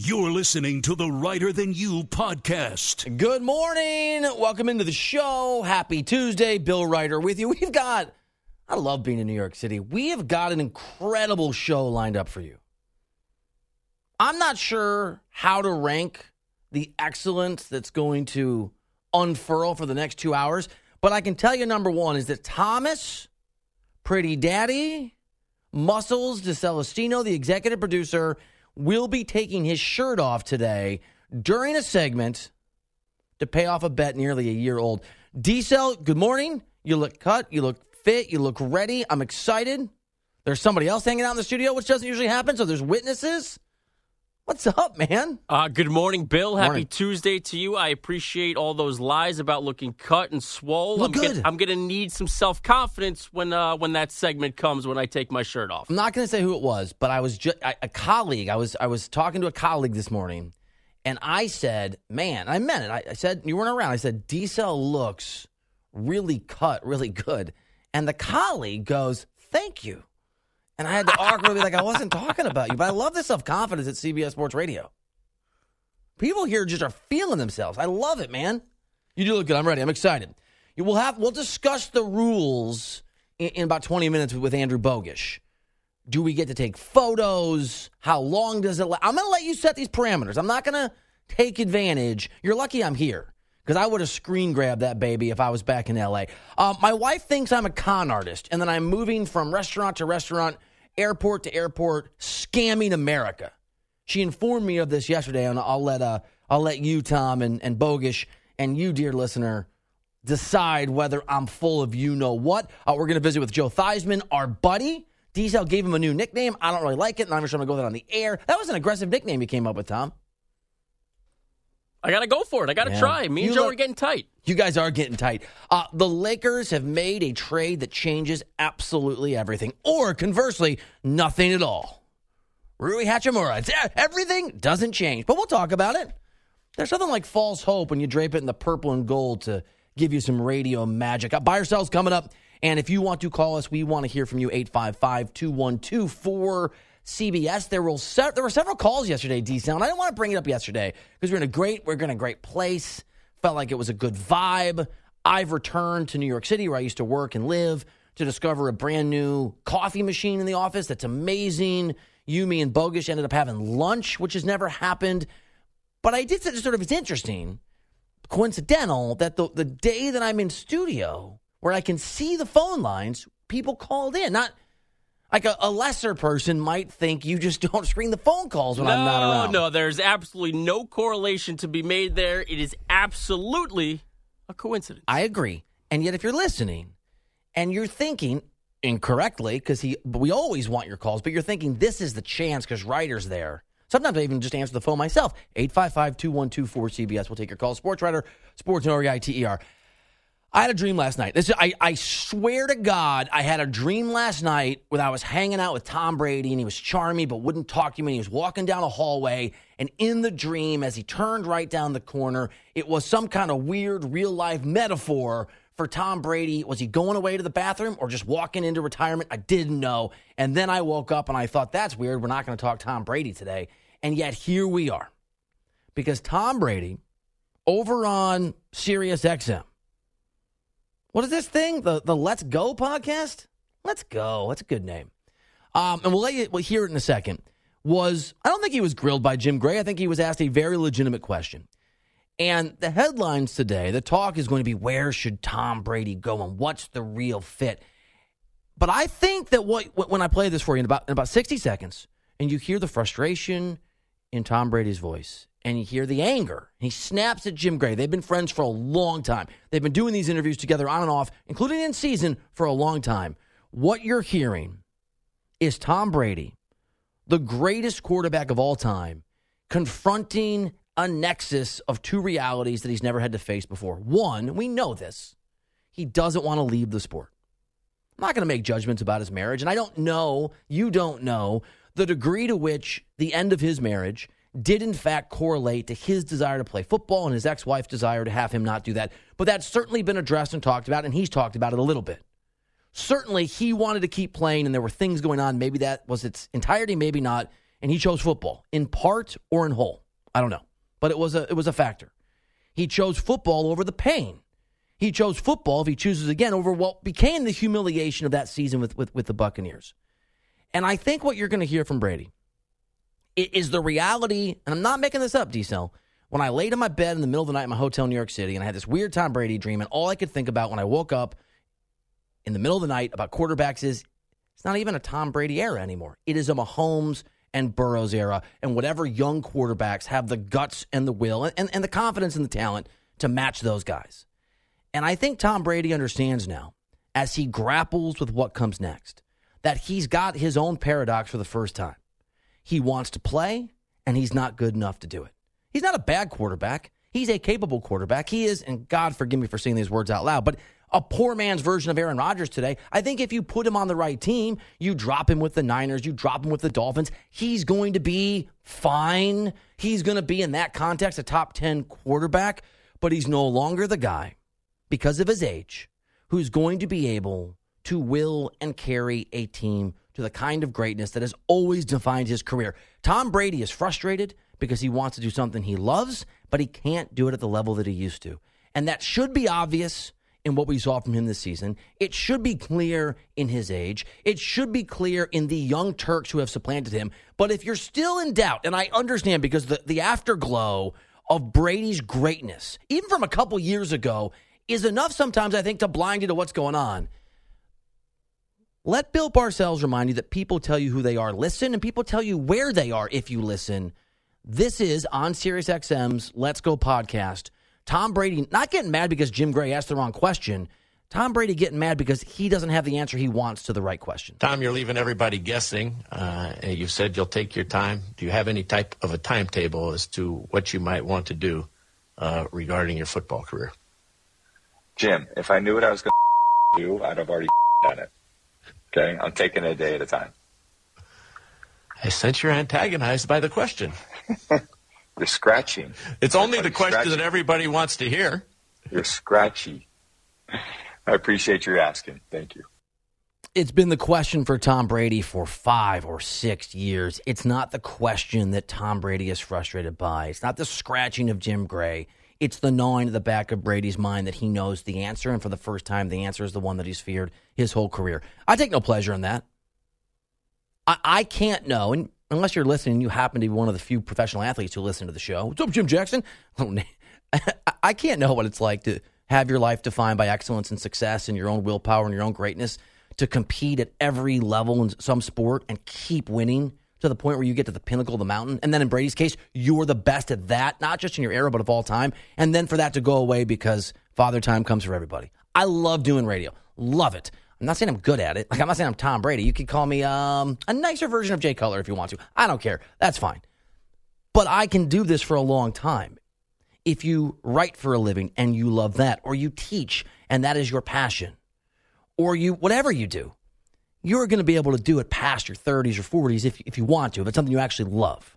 You're listening to the Writer Than You podcast. Good morning. Welcome into the show. Happy Tuesday. Bill Reiter with you. We've got, I love being in New York City. We have got an incredible show lined up for you. I'm not sure how to rank the excellence that's going to unfurl for the next two hours, but I can tell you number one is that Thomas, Pretty Daddy, Muscles DeCelestino, the executive producer, will be taking his shirt off today during a segment to pay off a bet nearly a year old. Decel, good morning. You look cut, you look fit, you look ready. I'm excited. There's somebody else hanging out in the studio, which doesn't usually happen, so there's witnesses. What's up, man? Uh, good morning, Bill. Happy Morning. Tuesday to you. I appreciate all those lies about looking cut and swole. Look I'm good. Gonna, I'm gonna need some self confidence when uh, when that segment comes when I take my shirt off. I'm not going to say who it was, but I was just a colleague. I was I was talking to a colleague this morning, and I said, "Man," I meant it. I, I said, "You weren't around." I said, "Diesel looks really cut, really good," and the colleague goes, "Thank you." And I had to awkwardly be like I wasn't talking about you, but I love the self confidence at CBS Sports Radio. People here just are feeling themselves. I love it, man. You do look good. I'm ready. I'm excited. You will have. We'll discuss the rules in, in about 20 minutes with Andrew Bogish. Do we get to take photos? How long does it? La- I'm going to let you set these parameters. I'm not going to take advantage. You're lucky I'm here because I would have screen grabbed that baby if I was back in LA. Uh, my wife thinks I'm a con artist and then I'm moving from restaurant to restaurant, airport to airport, scamming America. She informed me of this yesterday, and I'll let uh, I'll let you, Tom, and, and Bogish, and you, dear listener, decide whether I'm full of you know what. Uh, we're going to visit with Joe Theismann, our buddy. Diesel gave him a new nickname. I don't really like it, and I'm just going to go that on the air. That was an aggressive nickname you came up with, Tom. I gotta go for it. I gotta Yeah. try. Me and You Joe look- are getting tight. You guys are getting tight. Uh, the Lakers have made a trade that changes absolutely everything, or conversely, nothing at all. Rui Hachimura, eh, everything doesn't change, but we'll talk about it. There's something like false hope when you drape it in the purple and gold to give you some radio magic. Uh, buy or sell's coming up, and if you want to call us, we want to hear from you. 855-212-4 CBS. There were se- there were several calls yesterday, D Sound. I didn't want to bring it up yesterday because we're in a great we're in a great place. Felt like it was a good vibe. I've returned to New York City where I used to work and live to discover a brand new coffee machine in the office that's amazing. You, me, and Bogish ended up having lunch, which has never happened. But I did sort of it's interesting, coincidental that the the day that I'm in studio where I can see the phone lines, people called in. Not like a, a lesser person might think you just don't screen the phone calls when no, I'm not around. no, no, there's absolutely no correlation to be made there. It is absolutely a coincidence. I agree. And yet, if you're listening and you're thinking incorrectly, because he, we always want your calls, but you're thinking this is the chance because Reiter's there. Sometimes I even just answer the phone myself. 855 212 4CBS. We'll take your call. Sports Writer, Sports N O R I T E R. I had a dream last night. This, I, I swear to God, I had a dream last night where I was hanging out with Tom Brady and he was charming but wouldn't talk to me. And he was walking down a hallway. And in the dream, as he turned right down the corner, it was some kind of weird real life metaphor for Tom Brady. Was he going away to the bathroom or just walking into retirement? I didn't know. And then I woke up and I thought, that's weird. We're not going to talk Tom Brady today. And yet here we are. Because Tom Brady, over on Sirius XM, what is this thing? The the Let's Go podcast? Let's Go. That's a good name. Um, and we'll let you we'll hear it in a second. Was I don't think he was grilled by Jim Gray. I think he was asked a very legitimate question. And the headlines today, the talk is going to be where should Tom Brady go and what's the real fit? But I think that what when I play this for you in about in about 60 seconds, and you hear the frustration in Tom Brady's voice, and you hear the anger, he snaps at Jim Gray. They've been friends for a long time. They've been doing these interviews together on and off, including in season, for a long time. What you're hearing is Tom Brady, the greatest quarterback of all time, confronting a nexus of two realities that he's never had to face before. One, we know this, he doesn't want to leave the sport. I'm not going to make judgments about his marriage, and I don't know, you don't know, the degree to which the end of his marriage did in fact correlate to his desire to play football and his ex wife's desire to have him not do that. But that's certainly been addressed and talked about, and he's talked about it a little bit. Certainly, he wanted to keep playing, and there were things going on. Maybe that was its entirety, maybe not. And he chose football in part or in whole. I don't know, but it was a it was a factor. He chose football over the pain. He chose football, if he chooses again, over what became the humiliation of that season with, with, with the Buccaneers. And I think what you're going to hear from Brady is the reality, and I'm not making this up, Diesel. When I laid in my bed in the middle of the night in my hotel in New York City and I had this weird Tom Brady dream, and all I could think about when I woke up in the middle of the night about quarterbacks is it's not even a Tom Brady era anymore. It is a Mahomes and Burrows era, and whatever young quarterbacks have the guts and the will and, and, and the confidence and the talent to match those guys. And I think Tom Brady understands now, as he grapples with what comes next, that he's got his own paradox for the first time. He wants to play, and he's not good enough to do it. He's not a bad quarterback. He's a capable quarterback. He is, and God forgive me for saying these words out loud, but a poor man's version of Aaron Rodgers today. I think if you put him on the right team, you drop him with the Niners, you drop him with the Dolphins, he's going to be fine. He's going to be, in that context, a top 10 quarterback, but he's no longer the guy because of his age, who's going to be able to will and carry a team to the kind of greatness that has always defined his career. Tom Brady is frustrated because he wants to do something he loves, but he can't do it at the level that he used to. And that should be obvious in what we saw from him this season. It should be clear in his age. It should be clear in the young Turks who have supplanted him. But if you're still in doubt, and I understand because the, the afterglow of Brady's greatness, even from a couple years ago, is enough sometimes, I think, to blind you to what's going on. Let Bill Parcells remind you that people tell you who they are. Listen, and people tell you where they are if you listen. This is on SiriusXM's Let's Go podcast. Tom Brady not getting mad because Jim Gray asked the wrong question. Tom Brady getting mad because he doesn't have the answer he wants to the right question. Tom, you're leaving everybody guessing. Uh, you said you'll take your time. Do you have any type of a timetable as to what you might want to do uh, regarding your football career? Jim, if I knew what I was going to do, I'd have already done it. Okay, I'm taking it a day at a time. I sense you're antagonized by the question. You're scratching. It's only the question scratching. that everybody wants to hear. You're scratchy. I appreciate your asking. Thank you. It's been the question for Tom Brady for five or six years. It's not the question that Tom Brady is frustrated by. It's not the scratching of Jim Gray. It's the gnawing at the back of Brady's mind that he knows the answer, and for the first time, the answer is the one that he's feared his whole career. I take no pleasure in that. I, I can't know, and unless you're listening, you happen to be one of the few professional athletes who listen to the show. What's up, Jim Jackson? Oh, I can't know what it's like to have your life defined by excellence and success and your own willpower and your own greatness to compete at every level in some sport and keep winning to the point where you get to the pinnacle of the mountain. And then in Brady's case, you're the best at that, not just in your era, but of all time. And then for that to go away because father time comes for everybody. I love doing radio. Love it. I'm not saying I'm good at it. Like I'm not saying I'm Tom Brady. You could call me um, a nicer version of Jay Cutler if you want to. I don't care. That's fine. But I can do this for a long time. If you write for a living and you love that, or you teach and that is your passion, or you whatever you do, you're going to be able to do it past your 30s or 40s if, if you want to, if it's something you actually love.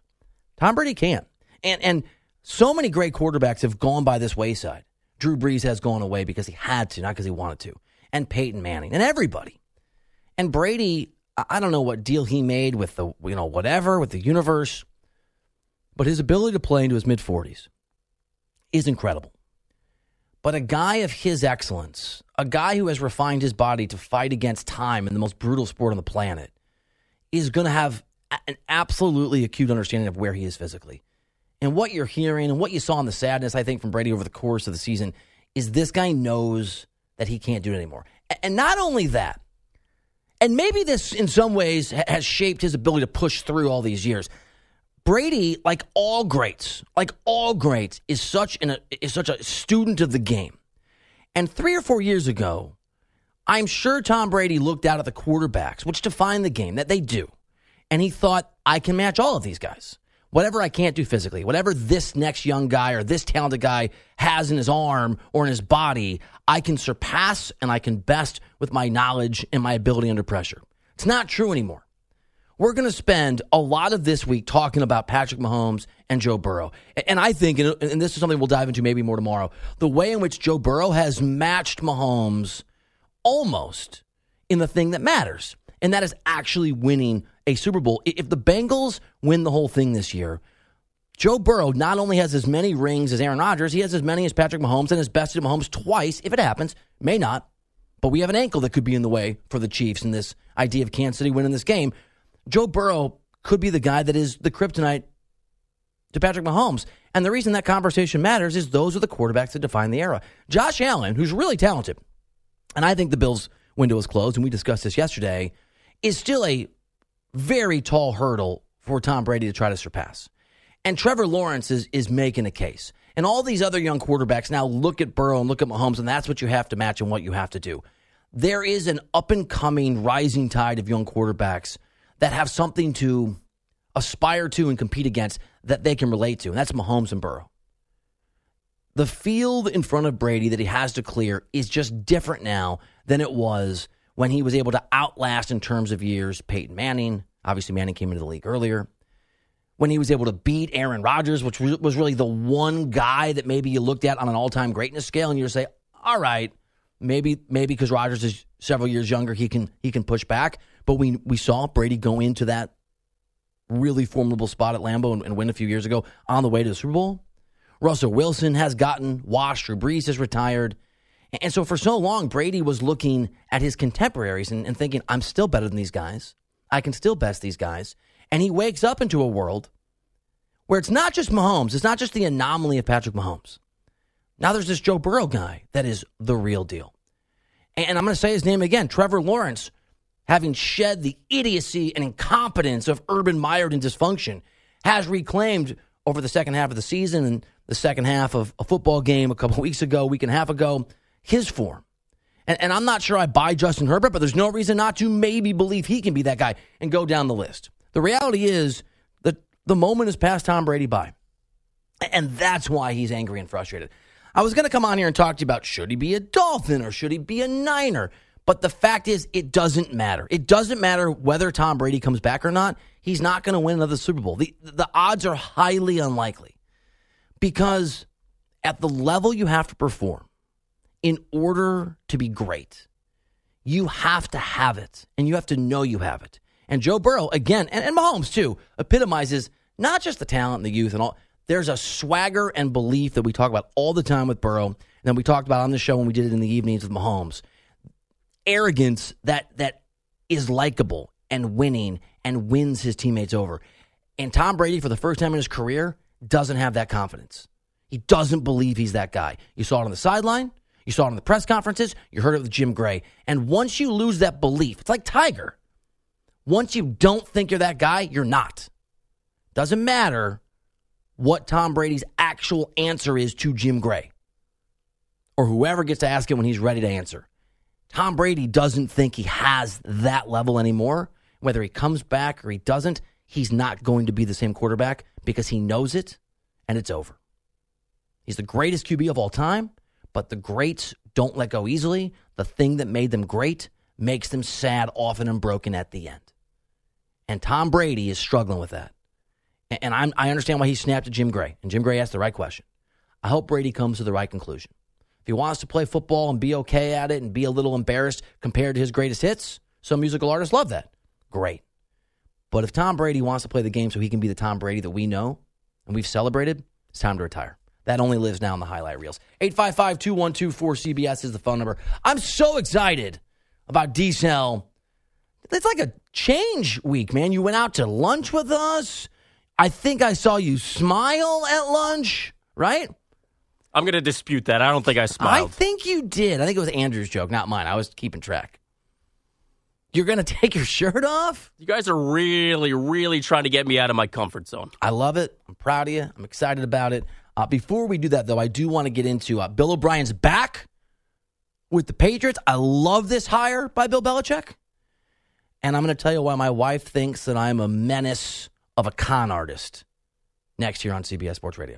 Tom Brady can. And, and so many great quarterbacks have gone by this wayside. Drew Brees has gone away because he had to, not because he wanted to. And Peyton Manning and everybody. And Brady, I don't know what deal he made with the, you know, whatever, with the universe, but his ability to play into his mid 40s is incredible. But a guy of his excellence, a guy who has refined his body to fight against time in the most brutal sport on the planet, is going to have an absolutely acute understanding of where he is physically. And what you're hearing and what you saw in the sadness, I think, from Brady over the course of the season is this guy knows that he can't do it anymore. And not only that, And maybe this, in some ways, has shaped his ability to push through all these years. Brady, like all greats, like all greats, is such an is such a student of the game. And three or four years ago, I'm sure Tom Brady looked out at the quarterbacks, which define the game that they do, and he thought, I can match all of these guys. Whatever I can't do physically, whatever this next young guy or this talented guy has in his arm or in his body, I can surpass and I can best with my knowledge and my ability under pressure. It's not true anymore. We're going to spend a lot of this week talking about Patrick Mahomes and Joe Burrow. And I think, and this is something we'll dive into maybe more tomorrow, the way in which Joe Burrow has matched Mahomes almost in the thing that matters, and that is actually winning a Super Bowl. If the Bengals win the whole thing this year, Joe Burrow not only has as many rings as Aaron Rodgers, he has as many as Patrick Mahomes and has bested Mahomes twice, if it happens, may not. But we have an ankle that could be in the way for the Chiefs in this idea of Kansas City winning this game. Joe Burrow could be the guy that is the kryptonite to Patrick Mahomes. And the reason that conversation matters is those are the quarterbacks that define the era. Josh Allen, who's really talented, and I think the Bills' window is closed, and we discussed this yesterday, is still a very tall hurdle for Tom Brady to try to surpass. And Trevor Lawrence is, is making a case. And all these other young quarterbacks now look at Burrow and look at Mahomes, and that's what you have to match and what you have to do. There is an up and coming rising tide of young quarterbacks that have something to aspire to and compete against that they can relate to, and that's Mahomes and Burrow. The field in front of Brady that he has to clear is just different now than it was when he was able to outlast in terms of years Peyton Manning. Obviously, Manning came into the league earlier. When he was able to beat Aaron Rodgers, which was really the one guy that maybe you looked at on an all time greatness scale, and you say, all right, maybe maybe because Rodgers is several years younger, he can he can push back. But we we saw Brady go into that really formidable spot at Lambeau and, and win a few years ago on the way to the Super Bowl. Russell Wilson has gotten washed. Drew Brees has retired. And so for so long, Brady was looking at his contemporaries and, and, thinking, I'm still better than these guys. I can still best these guys. And he wakes up into a world where it's not just Mahomes, it's not just the anomaly of Patrick Mahomes. Now there's this Joe Burrow guy that is the real deal. And I'm going to say his name again Trevor Lawrence, having shed the idiocy and incompetence of Urban Meyer and dysfunction, has reclaimed over the second half of the season and the second half of a football game a couple weeks ago, week and a half ago, his form. And, and, I'm not sure I buy Justin Herbert, but there's no reason not to maybe believe he can be that guy and go down the list. The reality is that the moment has passed Tom Brady by. And that's why he's angry and frustrated. I was going to come on here and talk to you about should he be a Dolphin or should he be a Niner? But the fact is, it doesn't matter. It doesn't matter whether Tom Brady comes back or not. He's not going to win another Super Bowl. The, the odds are highly unlikely because at the level you have to perform, in order to be great, you have to have it and you have to know you have it. And Joe Burrow, again, and, and Mahomes too, epitomizes not just the talent and the youth and all. There's a swagger and belief that we talk about all the time with Burrow, and then we talked about on the show when we did it in the evenings with Mahomes. Arrogance that that is likable and winning and wins his teammates over. And Tom Brady, for the first time in his career, doesn't have that confidence. He doesn't believe he's that guy. You saw it on the sideline. You saw it in the press conferences. You heard it with Jim Gray. And once you lose that belief, it's like Tiger. Once you don't think you're that guy, you're not. Doesn't matter what Tom Brady's actual answer is to Jim Gray or whoever gets to ask him when he's ready to answer. Tom Brady doesn't think he has that level anymore. Whether he comes back or he doesn't, he's not going to be the same quarterback because he knows it and it's over. He's the greatest QB of all time but the greats don't let go easily. The thing that made them great makes them sad, often, and broken at the end. And Tom Brady is struggling with that. And I'm, I understand why he snapped at Jim Gray. And Jim Gray asked the right question. I hope Brady comes to the right conclusion. If he wants to play football and be okay at it and be a little embarrassed compared to his greatest hits, some musical artists love that. Great. But if Tom Brady wants to play the game so he can be the Tom Brady that we know and we've celebrated, it's time to retire. That only lives now in the highlight reels. 855 212 cbs is the phone number. I'm so excited about D. It's like a change week, man. You went out to lunch with us. I think I saw you smile at lunch, right? I'm going to dispute that. I don't think I smiled. I think you did. I think it was Andrew's joke, not mine. I was keeping track. You're going to take your shirt off? You guys are really, really trying to get me out of my comfort zone. I love it. I'm proud of you. I'm excited about it. Uh, before we do that, though, I do want to get into uh, Bill O'Brien's back with the Patriots. I love this hire by Bill Belichick. And I'm going to tell you why my wife thinks that I'm a menace of a con artist next year on CBS Sports Radio.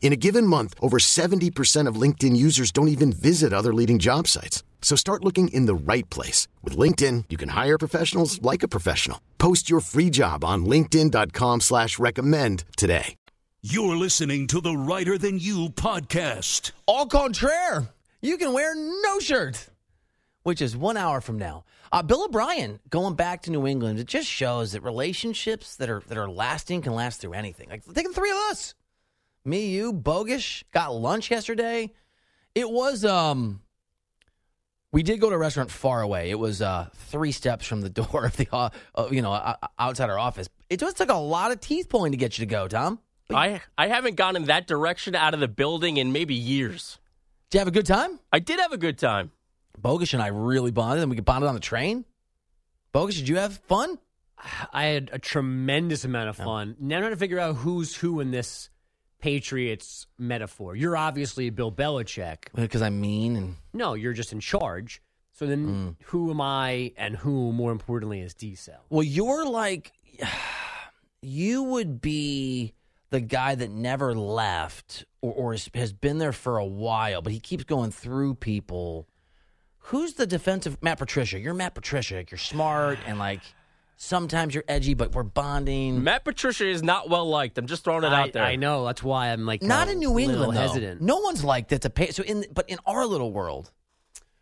In a given month, over 70% of LinkedIn users don't even visit other leading job sites. So start looking in the right place. With LinkedIn, you can hire professionals like a professional. Post your free job on linkedin.com slash recommend today. You're listening to the Writer Than You podcast. Au contraire, you can wear no shirt, which is one hour from now. Uh, Bill O'Brien going back to New England. It just shows that relationships that are that are lasting can last through anything. Like take the three of us, me, you, Bogish, got lunch yesterday. It was um, we did go to a restaurant far away. It was uh three steps from the door of the uh, uh, you know uh, outside our office. It just took a lot of teeth pulling to get you to go, Tom. I I haven't gone in that direction out of the building in maybe years. Did you have a good time? I did have a good time. Bogish and I really bonded, and we bonded on the train. Bogish, did you have fun? I had a tremendous amount of fun. Now I'm trying to figure out who's who in this Patriots metaphor. You're obviously Bill Belichick. Because I'm mean and No, you're just in charge. So then mm. who am I and who, more importantly, is D Cell? Well, you're like, you would be the guy that never left or, or has- has been there for a while, but he keeps going through people. Who's the defensive Matt Patricia? You're Matt Patricia. You're smart and like sometimes you're edgy, but we're bonding. Matt Patricia is not well liked. I'm just throwing it I, out there. I know. That's why I'm like Not a in New little England, though. hesitant. No one's like that to pay. So in but in our little world,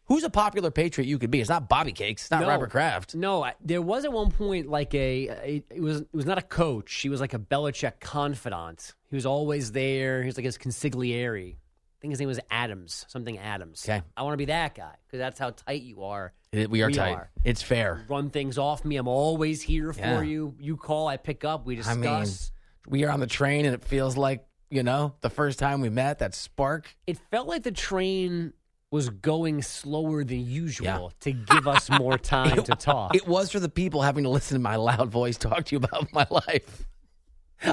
who's a popular patriot you could be? It's not Bobby Cakes. It's not No. Robert Kraft. No, I, there was at one point like a, a it was it was not a coach. He was like a Belichick confidant. He was always there. He was like his consigliere. I think his name was Adams, something Adams. Okay. I want to be that guy because that's how tight you are. It- we are We tight. are. It's fair. Run things off me. I'm always here for Yeah. you. You call, I pick up. We I discuss. mean, we are on the train, and it feels like you know the first time we met. That spark. it felt like the train was going slower than usual Yeah. to give us more time to talk. It was for the people having to listen to my loud voice talk to you about my life.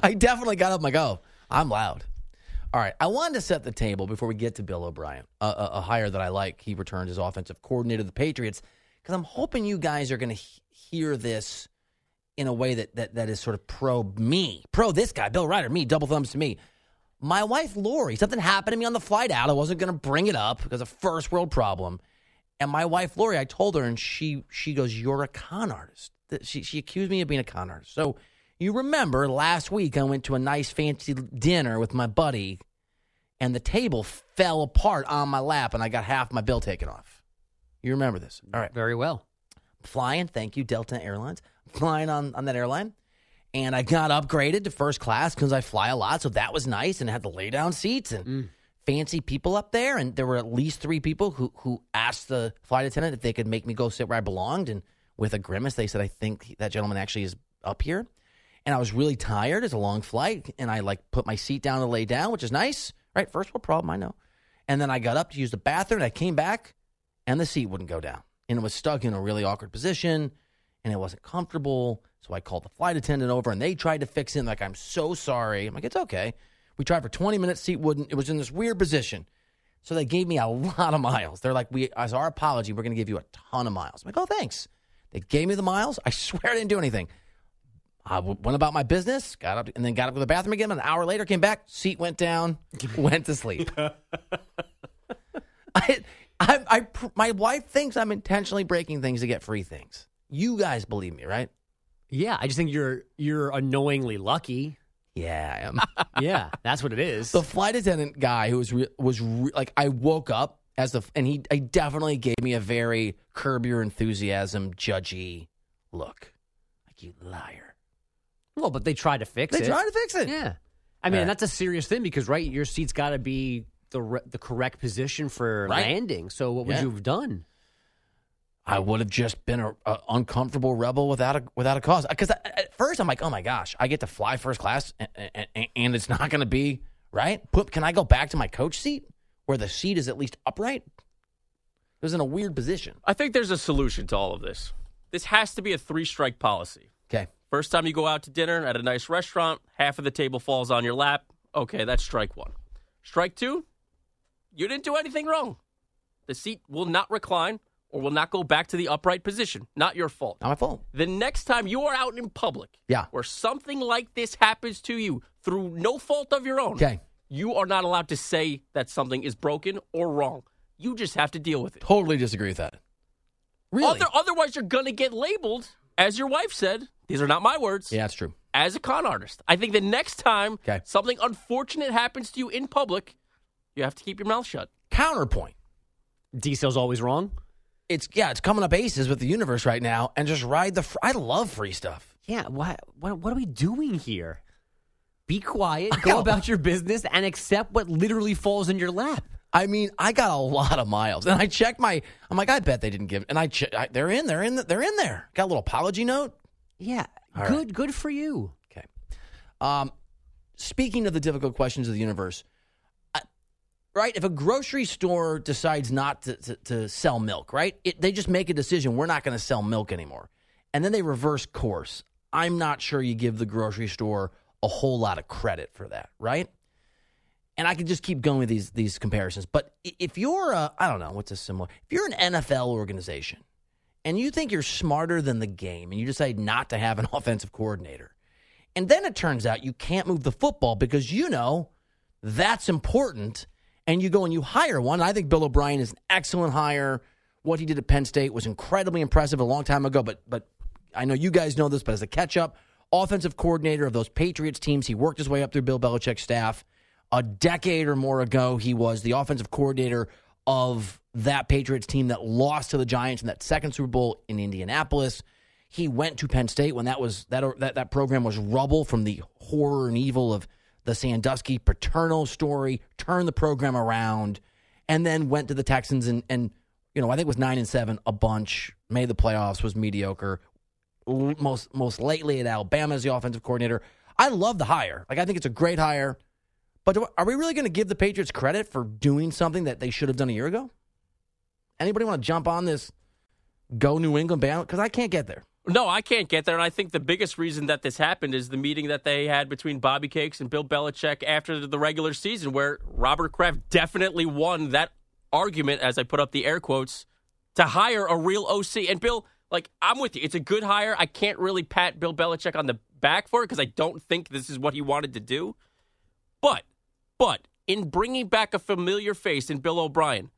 I definitely got up and like, oh, I'm loud. All right, I wanted to set the table before we get to Bill O'Brien, a, a, a hire that I like. He returned as offensive coordinator of the Patriots because I'm hoping you guys are going to he- hear this in a way that, that that is sort of pro me, pro this guy, Bill Reiter, me, double thumbs to me. My wife Lori, something happened to me on the flight out. I wasn't going to bring it up because a first world problem. And my wife Lori, I told her, and she she goes, "You're a con artist." She she accused me of being a con artist. So you remember last week I went to a nice fancy dinner with my buddy, and the table fell apart on my lap, and I got half my bill taken off. You remember this? All right. Very well. Flying, thank you, Delta Airlines. Flying on, on that airline. And I got upgraded to first class because I fly a lot. So that was nice and I had the lay down seats and mm. fancy people up there. And there were at least three people who, who asked the flight attendant if they could make me go sit where I belonged. And with a grimace, they said, I think that gentleman actually is up here. And I was really tired. It's a long flight. And I like put my seat down to lay down, which is nice. Right? First world problem, I know. And then I got up to use the bathroom. And I came back and the seat wouldn't go down. And it was stuck in a really awkward position and it wasn't comfortable. So I called the flight attendant over and they tried to fix it. Like, I'm so sorry. I'm like, it's okay. We tried for 20 minutes, seat wouldn't. It was in this weird position. So they gave me a lot of miles. They're like, we as our apology, we're going to give you a ton of miles. I'm like, oh, thanks. They gave me the miles. I swear I didn't do anything. I went about my business, got up, and then got up to the bathroom again. An hour later, came back, seat went down, went to sleep. I, I, I, my wife thinks I'm intentionally breaking things to get free things. You guys believe me, right? Yeah, I just think you're you're annoyingly lucky. Yeah, I am. Yeah, that's what it is. the flight attendant guy who was re- was re- like, I woke up as the and he, he definitely gave me a very curb your enthusiasm, judgy look. Like you liar. Well, but they tried to fix it. They it. tried to fix it. Yeah, I mean Yeah. that's a serious thing because right, your seat's got to be the re- the correct position for Right. landing. So what would Yeah. you have done? I would have just been a, a uncomfortable rebel without a without a cause. Because uh, at first I'm like, oh my gosh, I get to fly first class, and, and, and it's not going to be right. Put, can I go back to my coach seat where the seat is at least upright? It was in a weird position. I think there's a solution to all of this. This has to be a three strike policy. First time you go out to dinner at a nice restaurant, half of the table falls on your lap. Okay, that's strike one. Strike two, you didn't do anything wrong. The seat will not recline or will not go back to the upright position. Not your fault. not my fault. The next time you are out in public, Yeah. where something like this happens to you through no fault of your own, Okay, you are not allowed to say that something is broken or wrong. You just have to deal with it. totally disagree with that. Really? Other, otherwise, you're going to get labeled, as your wife said. These are not my words. yeah, it's true. As a con artist, I think the next time Okay. something unfortunate happens to you in public, you have to keep your mouth shut. Counterpoint. Diesel's always wrong. It's yeah, it's coming up aces with the universe right now, and just ride the. Fr- I love free stuff. Yeah, what what what are we doing here? Be quiet, go about your business, and accept what literally falls in your lap. I mean, I got a lot of miles, and I checked my. I'm like, I bet they didn't give, and I, che- I they're in, they're in, they're in there. Got a little apology note. Yeah, All good good for you. Okay. Um, speaking of the difficult questions of the universe, I, right? If a grocery store decides not to, to, to sell milk, right? It, they just make a decision. We're not going to sell milk anymore, and then they reverse course. I'm not sure you give the grocery store a whole lot of credit for that, right? And I could just keep going with these these comparisons. But if you're a, I don't know what's a similar. If you're an NFL organization and you think you're smarter than the game and you decide not to have an offensive coordinator, and then it turns out you can't move the football because you know that's important, and you go and you hire one. I think Bill O'Brien is an excellent hire. What he did at Penn State was incredibly impressive a long time ago, but but I know you guys know this, but as a catch up, offensive coordinator of those Patriots teams, he worked his way up through Bill Belichick's staff. A decade or more ago, he was the offensive coordinator of that Patriots team that lost to the Giants in that second Super Bowl in Indianapolis. He went to Penn State when that was that that, that program was rubble from the horror and evil of the Sandusky Paterno story, turned the program around, and then went to the Texans and and you know I think it was nine and seven a bunch, made the playoffs, was mediocre. Most most lately at Alabama as the offensive coordinator. I love the hire. Like I think it's a great hire. But do, are we really going to give the Patriots credit for doing something that they should have done a year ago? Anybody want to jump on this go New England band? Because I can't get there. No, I can't get there. And I think the biggest reason that this happened is the meeting that they had between Bobby Cakes and Bill Belichick after the regular season, where Robert Kraft definitely won that argument, as I put up the air quotes, to hire a real OC. And Bill, like, I'm with you. It's a good hire. I can't really pat Bill Belichick on the back for it because I don't think this is what he wanted to do. But, but in bringing back a familiar face in Bill O'Brien,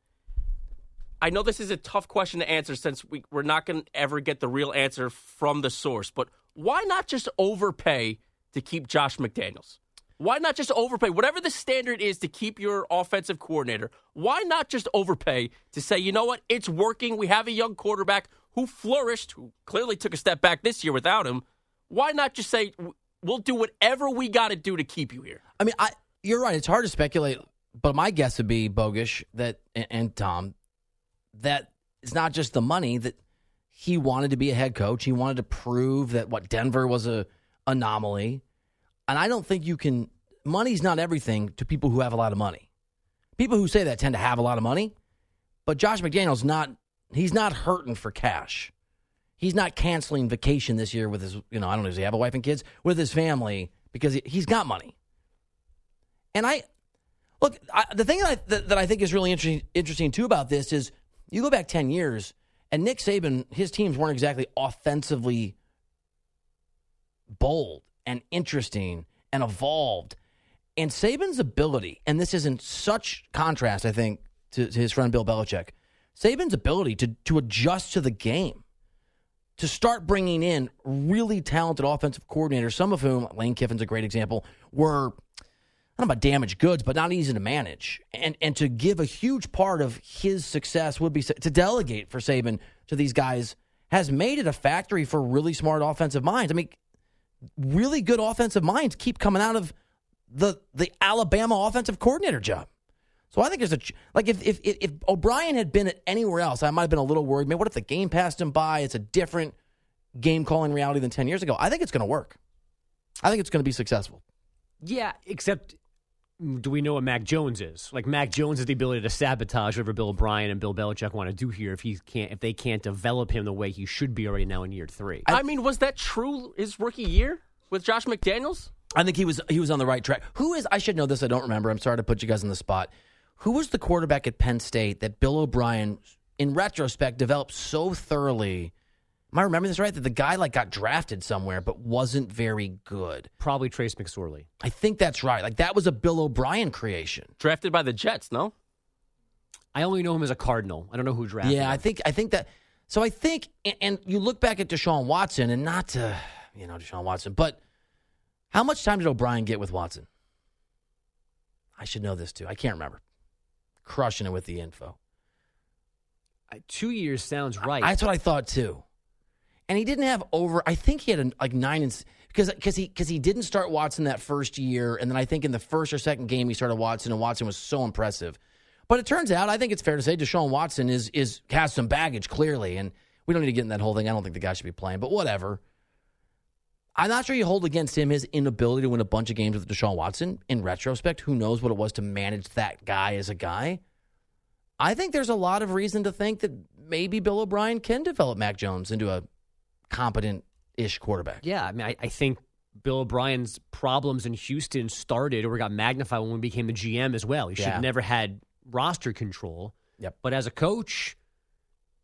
I know this is a tough question to answer since we, we're not going to ever get the real answer from the source, but why not just overpay to keep Josh McDaniels? Why not just overpay? Whatever the standard is to keep your offensive coordinator, why not just overpay to say, you know what, it's working. We have a young quarterback who flourished, who clearly took a step back this year without him. Why not just say, we'll do whatever we got to do to keep you here? I mean, I you're right. It's hard to speculate, but my guess would be Bogish that and, and Tom that it's not just the money that he wanted to be a head coach. He wanted to prove that what Denver was a anomaly, and I don't think you can. Money's not everything to people who have a lot of money. People who say that tend to have a lot of money, but Josh McDaniels not. He's not hurting for cash. He's not canceling vacation this year with his. You know, I don't know. Does he have a wife and kids with his family because he, he's got money? And I look. I, the thing that I, that, that I think is really interesting, interesting too about this is you go back ten years, and Nick Saban, his teams weren't exactly offensively bold and interesting and evolved. And Saban's ability, and this is in such contrast, I think, to, to his friend Bill Belichick. Saban's ability to to adjust to the game, to start bringing in really talented offensive coordinators, some of whom Lane Kiffin's a great example, were Know about damaged goods, but not easy to manage. And and to give a huge part of his success would be to delegate for Saban to these guys has made it a factory for really smart offensive minds. I mean, really good offensive minds keep coming out of the the Alabama offensive coordinator job. So I think there's a like if if if O'Brien had been at anywhere else, I might have been a little worried. Man, what if the game passed him by? It's a different game calling reality than ten years ago. I think it's going to work. I think it's going to be successful. Yeah, except do we know what Mac Jones is? Like Mac Jones has the ability to sabotage whatever Bill O'Brien and Bill Belichick want to do here if he can't if they can't develop him the way he should be already now in year three. I, I mean, was that true his rookie year with Josh McDaniels? I think he was he was on the right track. Who is I should know this, I don't remember. I'm sorry to put you guys on the spot. Who was the quarterback at Penn State that Bill O'Brien in retrospect developed so thoroughly? Am I remembering this right? That the guy like got drafted somewhere but wasn't very good. Probably Trace McSorley. I think that's right. Like that was a Bill O'Brien creation. Drafted by the Jets, no? I only know him as a Cardinal. I don't know who drafted. Him. Yeah, him. I think I think that. So I think, and, and you look back at Deshaun Watson, and not to you know Deshaun Watson, but how much time did O'Brien get with Watson? I should know this too. I can't remember. Crushing it with the info. Uh, Two years sounds right. That's what I thought too. And he didn't have over. I think he had a, like nine and because because he because he didn't start Watson that first year, and then I think in the first or second game he started Watson, and Watson was so impressive. But it turns out, I think it's fair to say, Deshaun Watson is is has some baggage clearly, and we don't need to get in that whole thing. I don't think the guy should be playing, but whatever. I'm not sure you hold against him his inability to win a bunch of games with Deshaun Watson. In retrospect, who knows what it was to manage that guy as a guy? I think there's a lot of reason to think that maybe Bill O'Brien can develop Mac Jones into a competent ish quarterback. Yeah, I mean, I, I, think Bill O'Brien's problems in Houston started or got magnified when we became the GM as well. He should Yeah. never had roster control. Yep. But as a coach,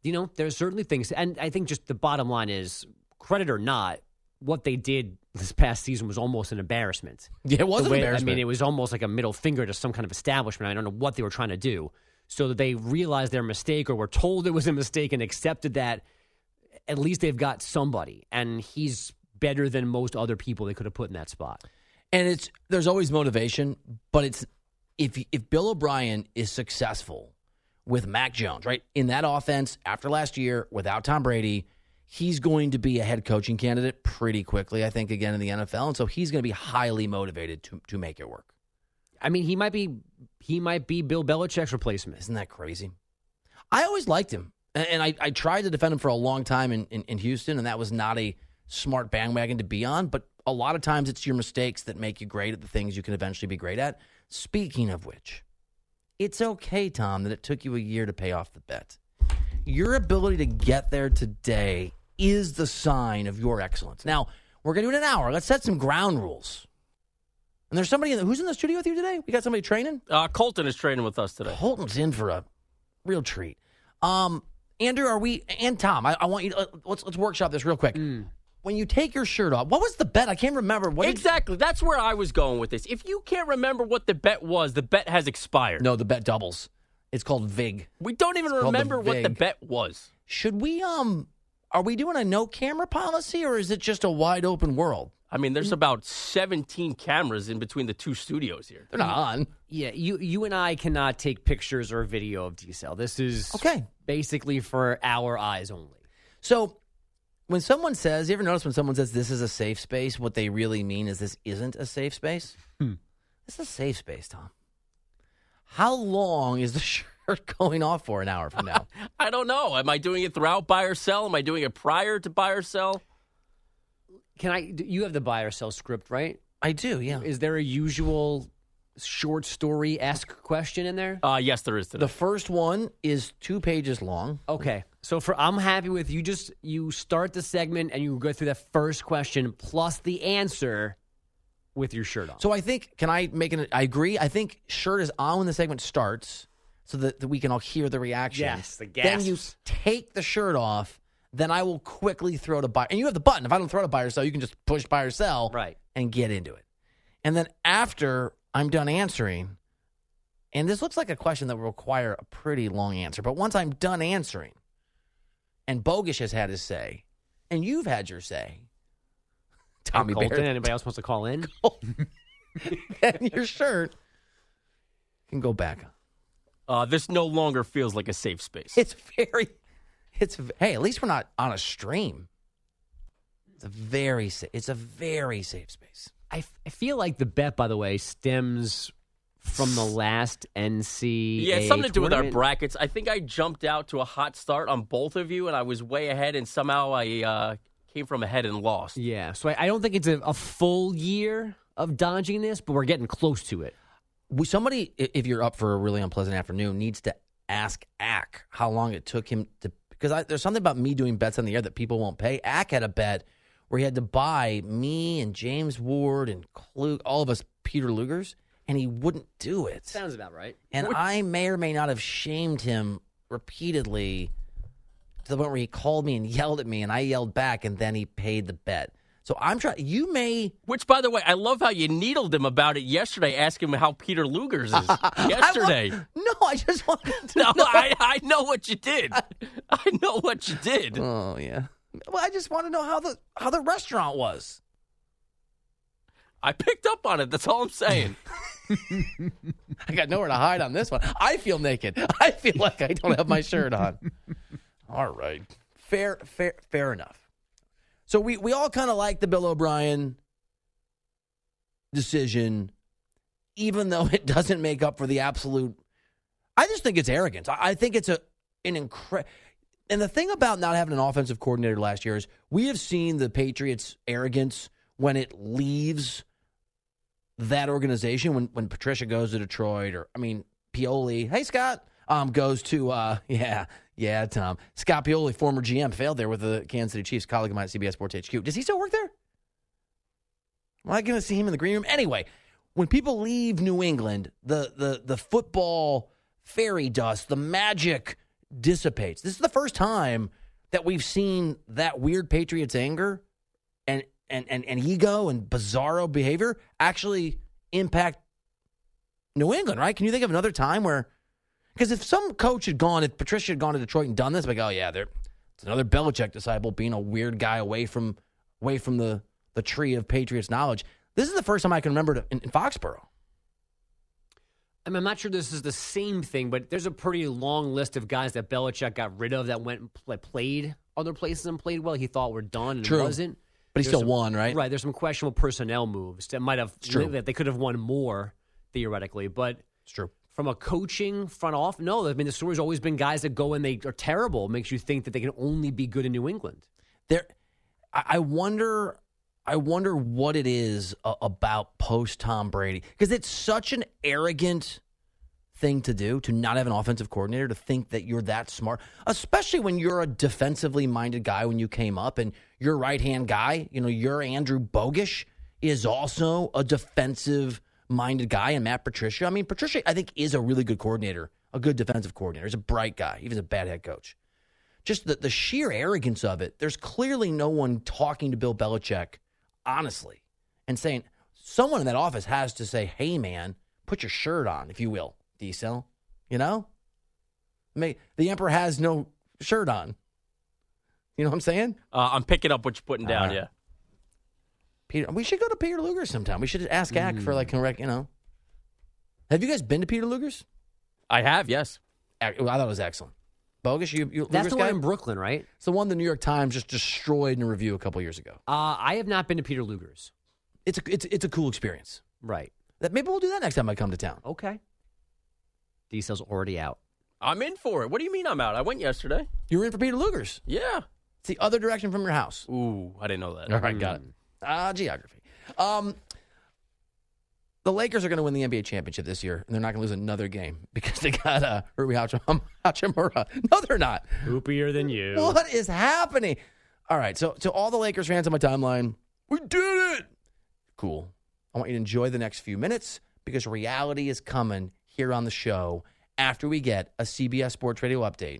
you know, there's certainly things, and I think just the bottom line is, credit or not, what they did this past season was almost an embarrassment. Yeah, it was way- embarrassment. I mean, it was almost like a middle finger to some kind of establishment. I don't know what they were trying to do. So that they realized their mistake or were told it was a mistake and accepted that at least they've got somebody. And he's better than most other people they could have put in that spot. And it's there's always motivation, but it's if if Bill O'Brien is successful with Mac Jones, right? In that offense after last year without Tom Brady, he's going to be a head coaching candidate pretty quickly, I think again in the NFL, and so he's going to be highly motivated to to make it work. I mean, he might be he might be Bill Belichick's replacement. Isn't that crazy? I always liked him, and, I, I tried to defend him for a long time in, in, in Houston, and that was not a smart bandwagon to be on. But a lot of times, it's your mistakes that make you great at the things you can eventually be great at. Speaking of which, it's okay, Tom, that it took you a year to pay off the bet. Your ability to get there today is the sign of your excellence. Now, we're going to do it in an hour. Let's set some ground rules. And there's somebody in the, who's in the studio with you today. We got somebody training. Uh, Colton is training with us today. Colton's in for a real treat. Um, Andrew, are we and Tom? I, I want you. To, let's let's workshop this real quick. When you take your shirt off, what was the bet? I can't remember. What Exactly. That's where I was going with this. If you can't remember what the bet was, the bet has expired. no, the bet doubles. It's called Vig. We don't even It's called the remember what the bet was. Should we um? Are we doing a no camera policy or is it just a wide open world? I mean, there's about 17 cameras in between the two studios here. They're not on. Yeah, you you and I cannot take pictures or video of D cell. This is Okay. basically for our eyes only. So when someone says, you ever notice when someone says this is a safe space, what they really mean is this isn't a safe space? Hmm. This is a safe space, Tom. How long is the shirt going off for an hour from now? I don't know. Am I doing it throughout buy or sell? Am I doing it prior to buy or sell? Can I? You have the buy or sell script, right? I do, yeah. Is there a usual short story esque question in there? Uh, yes, there is today. The first one is two pages long. Okay, so for I'm happy with you. Just you start the segment and you go through that first question plus the answer with your shirt on. So I think, can I make an, I agree. I think shirt is on when the segment starts so that, that we can all hear the reaction. Yes, the Then you take the shirt off. Then I will quickly throw to buy. And you have the button. If I don't throw to buy or sell, you can just push buy or sell. Right. And get into it. And then after I'm done answering, and this looks like a question that will require a pretty long answer, but once I'm done answering, and Bogusch has had his say, and you've had your say, Tommy Colton, Bear, anybody else wants to call in? and your shirt can go back. Uh, this no longer feels like a safe space. It's very, it's hey. At least we're not on a stream. It's a very, sa- it's a very safe space. I, f- I feel like the bet, by the way, stems from the last NC. Yeah, it's something to do with our brackets. I think I jumped out to a hot start on both of you, and I was way ahead, and somehow I uh, came from ahead and lost. Yeah, so I, I don't think it's a, a full year of dodging this, but we're getting close to it. We, somebody, if you're up for a really unpleasant afternoon, needs to ask Ack how long it took him to. Because there's something about me doing bets on the air that people won't pay. Ack had a bet where he had to buy me and James Ward and Klug, all of us Peter Lugers, and he wouldn't do it. Sounds about right. And I may or may not have shamed him repeatedly to the point where he called me and yelled at me, and I yelled back, and then he paid the bet. So I'm trying. You may. Which, by the way, I love how you needled him about it yesterday, asking him how Peter Luger's is yesterday. I wa- no, I just wanted to no, know. I, I know what you did. I know what you did. Oh yeah. Well, I just want to know how the how the restaurant was. I picked up on it. That's all I'm saying. I got nowhere to hide on this one. I feel naked. I feel like I don't have my shirt on. All right. Fair, fair, fair enough. So we, we all kind of like the Bill O'Brien decision, even though it doesn't make up for the absolute. I just think it's arrogance. I, I think it's a an incredible. And the thing about not having an offensive coordinator last year is we have seen the Patriots' arrogance when it leaves that organization. When when Patricia goes to Detroit, or I mean Pioli. Hey Scott, um, goes to uh, yeah, yeah, Tom Scott Pioli, former GM, failed there with the Kansas City Chiefs. Colleague of mine at CBS Sports HQ. Does he still work there? Am I going to see him in the green room anyway? When people leave New England, the the the football fairy dust, the magic dissipates. This is the first time that we've seen that weird Patriots anger and and and, and ego and bizarro behavior actually impact New England, right? Can you think of another time where because if some coach had gone, if Patricia had gone to Detroit and done this, like, oh yeah, there it's another Belichick disciple being a weird guy away from away from the the tree of Patriots knowledge. This is the first time I can remember to, in, in Foxborough. I mean, I'm not sure this is the same thing, but there's a pretty long list of guys that Belichick got rid of that went and pl- played other places and played well. He thought were done and True. wasn't. But he There's still some- won, right? Right. There's some questionable personnel moves that might have that they could have won more theoretically, but It's true. From a coaching front off, no. I mean, the story's always been guys that go and they are terrible. Makes you think that they can only be good in New England. There, I wonder. I wonder what it is about post Tom Brady because it's such an arrogant thing to do to not have an offensive coordinator to think that you're that smart, especially when you're a defensively minded guy when you came up and your right hand guy, you know, your Andrew Bogusch is also a defensive minded guy and Matt Patricia. I mean, Patricia, I think, is a really good coordinator, a good defensive coordinator. He's a bright guy, even a bad head coach. Just the, the sheer arrogance of it. There's clearly no one talking to Bill Belichick honestly and saying, someone in that office has to say, hey, man, put your shirt on, if you will, D-Cell. You know? May, the Emperor has no shirt on. You know what I'm saying? Uh, I'm picking up what you're putting down, right. yeah. Peter, we should go to Peter Luger's sometime. We should ask Ack for like correct, you know. Have you guys been to Peter Luger's? I have, yes. Ac- I thought it was excellent. Bogus, you, you That's Luger's the guy? one in Brooklyn, right? It's the one the New York Times just destroyed in a review a couple years ago. Uh, I have not been to Peter Luger's. It's a it's it's a cool experience. Right. That maybe we'll do that next time I come to town. Okay. Diesel's already out. I'm in for it. What do you mean I'm out? I went yesterday. You were in for Peter Luger's. Yeah. It's the other direction from your house. Ooh, I didn't know that. All right, got it. Ah, geography. Um, the Lakers are going to win the NBA championship this year, and they're not going to lose another game because they got uh, Hachim- Hachimura. No, they're not. Hoopier than you. What is happening? All right, so to all the Lakers fans on my timeline, we did it. Cool. I want you to enjoy the next few minutes because reality is coming here on the show after we get a CBS Sports Radio update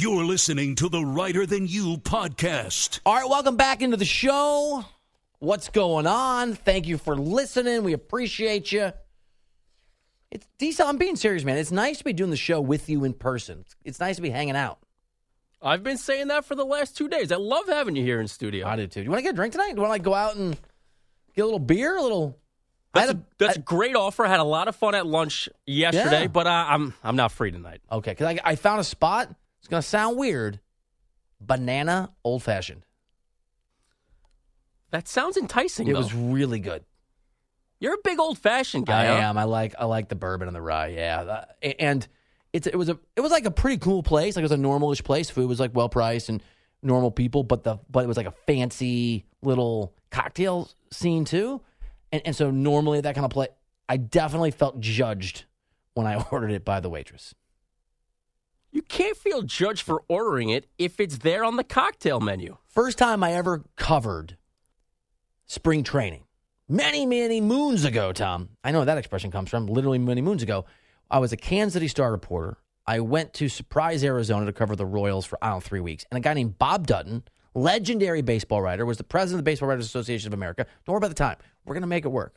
You're listening to the Reiter Than You podcast. All right, welcome back into the show. What's going on? Thank you for listening. We appreciate you. It's decent. I'm being serious, man. It's nice to be doing the show with you in person. It's, it's nice to be hanging out. I've been saying that for the last two days. I love having you here in studio. I do too. Do you want to get a drink tonight? Do you want to like go out and get a little beer? A little. That's, had a, that's a great offer. I had a lot of fun at lunch yesterday, Yeah. but uh, I'm I'm not free tonight. Okay, because I, I found a spot. It's going to sound weird. Banana old fashioned. That sounds enticing. It though. was really good. You're a big old fashioned guy. I am. I like I like the bourbon and the rye. Yeah, uh, and it's it was a it was like a pretty cool place. Like it was a normalish place. Food was like well priced and normal people, but the but it was like a fancy little cocktail scene too. And and so normally at that kind of place, I definitely felt judged when I ordered it by the waitress. You can't feel judged for ordering it if it's there on the cocktail menu. First time I ever covered spring training. Many, many moons ago, Tom. I know that expression comes from. Literally many moons ago. I was a Kansas City Star reporter. I went to Surprise, Arizona to cover the Royals for, I don't know, three weeks. And a guy named Bob Dutton, legendary baseball writer, was the president of the Baseball Writers Association of America. Don't worry about the time. We're going to make it work.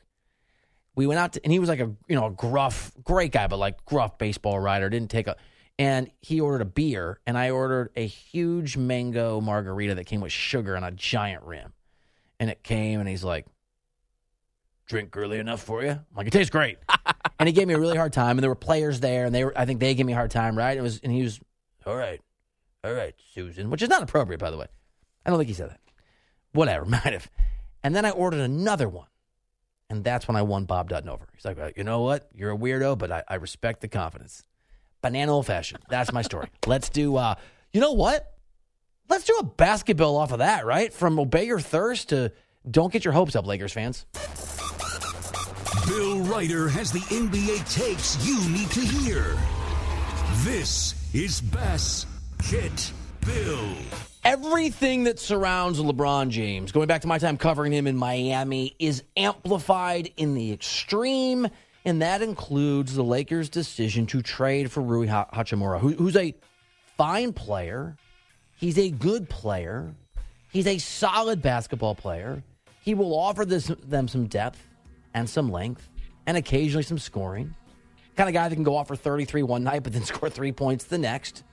We went out to, and he was like a, you know, a gruff, great guy, but like gruff baseball writer. Didn't take a, and he ordered a beer, and I ordered a huge mango margarita that came with sugar and a giant rim. And it came, and he's like, "Drink early enough for you?" I'm like, "It tastes great." and he gave me a really hard time, and there were players there, and they were, I think they gave me a hard time, right? It was, and he was, "All right, all right, Susan," which is not appropriate, by the way. I don't think he said that. Whatever, might have. And then I ordered another one. And that's when I won Bob Dutton over. He's like, "Uh, you know what? You're a weirdo, but I, I respect the confidence. Banana old fashioned. That's my story. Let's do, uh, you know what? Let's do a basketball off of that, right? From Obey Your Thirst to Don't Get Your Hopes Up, Lakers fans. Bill Reiter has the NBA takes you need to hear. This is Bass Get Bill. Everything that surrounds LeBron James, going back to my time covering him in Miami, is amplified in the extreme, and that includes the Lakers' decision to trade for Rui Ha- Hachimura, who, who's a fine player. He's a good player. He's a solid basketball player. He will offer this, them some depth and some length and occasionally some scoring. Kind of guy that can go off for 33 one night, but then score three points the next.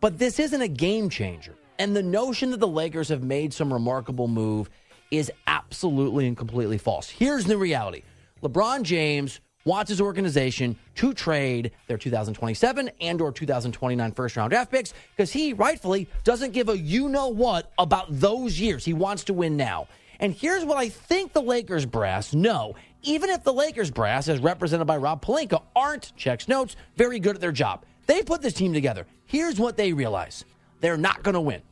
But this isn't a game changer. And the notion that the Lakers have made some remarkable move is absolutely and completely false. Here's the reality LeBron James wants his organization to trade their 2027 and or 2029 first round draft picks because he rightfully doesn't give a you know what about those years. He wants to win now. And here's what I think the Lakers brass know. Even if the Lakers brass, as represented by Rob Pelinka, aren't, checks notes, very good at their job. They put this team together. Here's what they realize. They're not going to win.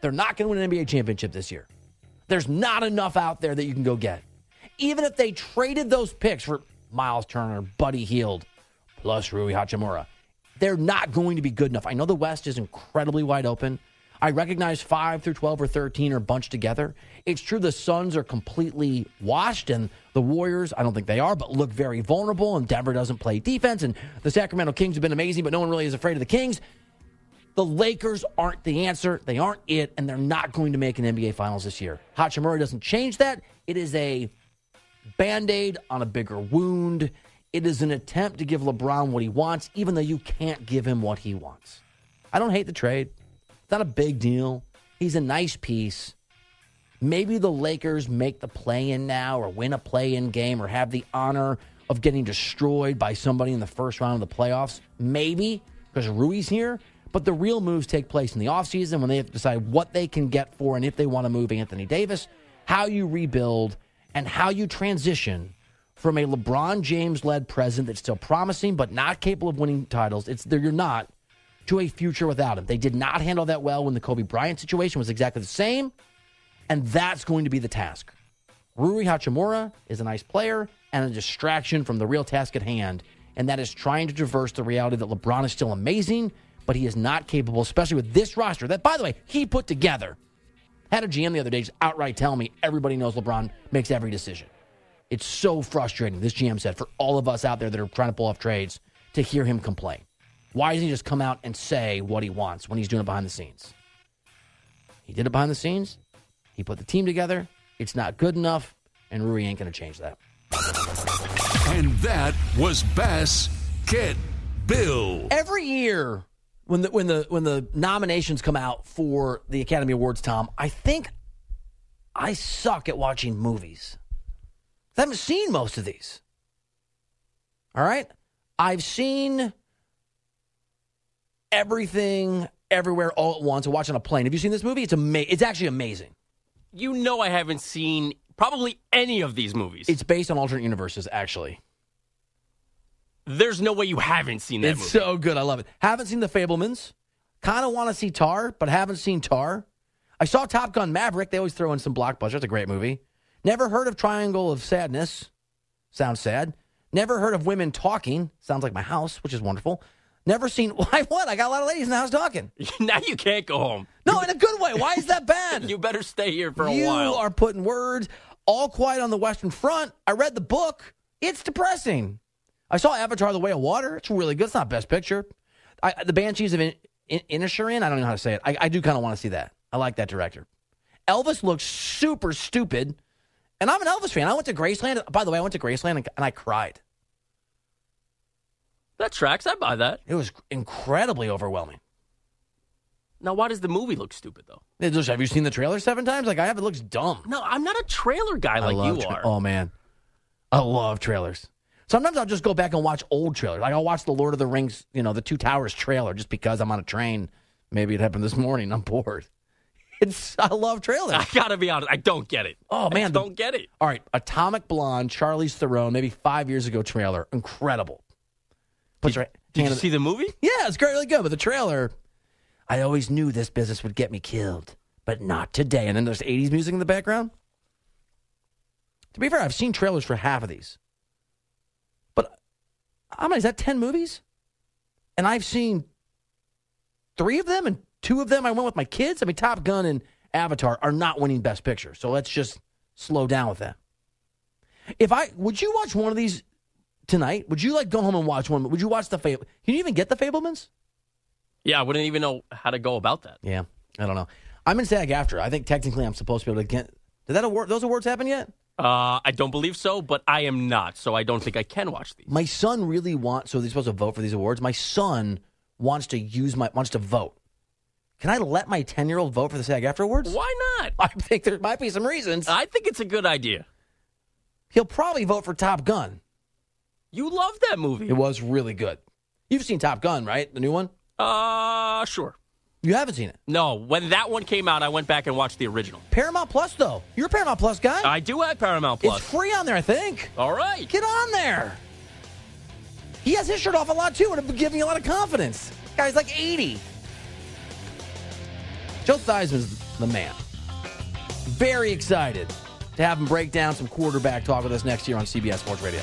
They're not going to win an NBA championship this year. There's not enough out there that you can go get. Even if they traded those picks for Miles Turner, Buddy Hield, plus Rui Hachimura, they're not going to be good enough. I know the West is incredibly wide open. I recognize 5 through 12 or 13 are bunched together. It's true the Suns are completely washed, and the Warriors, I don't think they are, but look very vulnerable, and Denver doesn't play defense, and the Sacramento Kings have been amazing, but no one really is afraid of the Kings. The Lakers aren't the answer. They aren't it, and they're not going to make an NBA Finals this year. Hachimura doesn't change that. It is a band aid on a bigger wound. It is an attempt to give LeBron what he wants, even though you can't give him what he wants. I don't hate the trade. It's not a big deal. He's a nice piece. Maybe the Lakers make the play in now or win a play in game or have the honor of getting destroyed by somebody in the first round of the playoffs. Maybe because Rui's here. But the real moves take place in the offseason when they have to decide what they can get for and if they want to move Anthony Davis, how you rebuild, and how you transition from a LeBron James led present that's still promising but not capable of winning titles. It's there you're not to a future without him. They did not handle that well when the Kobe Bryant situation was exactly the same, and that's going to be the task. Rui Hachimura is a nice player and a distraction from the real task at hand, and that is trying to traverse the reality that LeBron is still amazing, but he is not capable, especially with this roster that, by the way, he put together. Had a GM the other day just outright tell me everybody knows LeBron makes every decision. It's so frustrating, this GM said, for all of us out there that are trying to pull off trades to hear him complain. Why doesn't he just come out and say what he wants when he's doing it behind the scenes? He did it behind the scenes. He put the team together. It's not good enough, and Rui ain't going to change that. And that was Bass Get Bill. Every year when the when the when the nominations come out for the Academy Awards, Tom, I think I suck at watching movies. I haven't seen most of these. All right? I've seen everything everywhere all at once. I watch on a plane. Have you seen this movie? It's ama- it's actually amazing. You know I haven't seen probably any of these movies. It's based on alternate universes, actually. There's no way you haven't seen that it's movie. so good. I love it. Haven't seen The Fabelmans. Kind of want to see Tar, but haven't seen Tar. I saw Top Gun Maverick. They always throw in some blockbusters. It's a great movie. Never heard of Triangle of Sadness. Sounds sad. Never heard of Women Talking. Sounds like my house, which is wonderful. Never seen. Why? What? I got a lot of ladies in the house talking. now you can't go home. No, in a good way. Why is that bad? you better stay here for a you while. You are putting words. All Quiet on the Western Front. I read the book. It's depressing. I saw Avatar: The Way of Water. It's really good. It's not Best Picture. I, the Banshees of in, in, Inisherin. I don't know how to say it. I, I do kind of want to see that. I like that director. Elvis looks super stupid, and I'm an Elvis fan. I went to Graceland. By the way, I went to Graceland and, and I cried. That tracks. I buy that. It was incredibly overwhelming. Now, why does the movie look stupid though? Just- have you seen the trailer seven times? Like I have. It looks dumb. No, I'm not a trailer guy like love you tra- are. Oh man, I love trailers. Sometimes I'll just go back and watch old trailers. Like I'll watch the Lord of the Rings, you know, the Two Towers trailer, just because I'm on a train. Maybe it happened this morning. I'm bored. It's I love trailers. I gotta be honest. I don't get it. Oh man, just don't get it. All right, Atomic Blonde, Charlize Theron, maybe five years ago trailer, incredible. Puts her Did you in- see the movie? Yeah, it's great, really good. But the trailer, I always knew this business would get me killed, but not today. And then there's 80s music in the background. To be fair, I've seen trailers for half of these. But how many? Is that 10 movies? And I've seen three of them, and two of them I went with my kids. I mean, Top Gun and Avatar are not winning Best Picture. So let's just slow down with that. If I would you watch one of these tonight? Would you like go home and watch one? Would you watch the Fable? Can you even get the Fabelmans? Yeah, I wouldn't even know how to go about that. Yeah, I don't know. I'm in SAG-AFTRA. I think technically I'm supposed to be able to get. Did that award? Those awards happen yet? Uh, I don't believe so, but I am not, so I don't think I can watch these. My son really wants. So they're supposed to vote for these awards. My son wants to use my wants to vote. Can I let my 10 year old vote for the SAG afterwards? Why not? I think there might be some reasons. I think it's a good idea. He'll probably vote for Top Gun. You love that movie. It was really good. You've seen Top Gun, right? The new one? Uh, sure. You haven't seen it. No, when that one came out, I went back and watched the original. Paramount Plus, though. You're a Paramount Plus guy. I do have Paramount Plus. It's free on there, I think. All right. Get on there. He has his shirt off a lot, too, and it giving me a lot of confidence. Guy's like 80. Joe Theismann's the man. Very excited to have him break down some quarterback talk with us next year on CBS Sports Radio.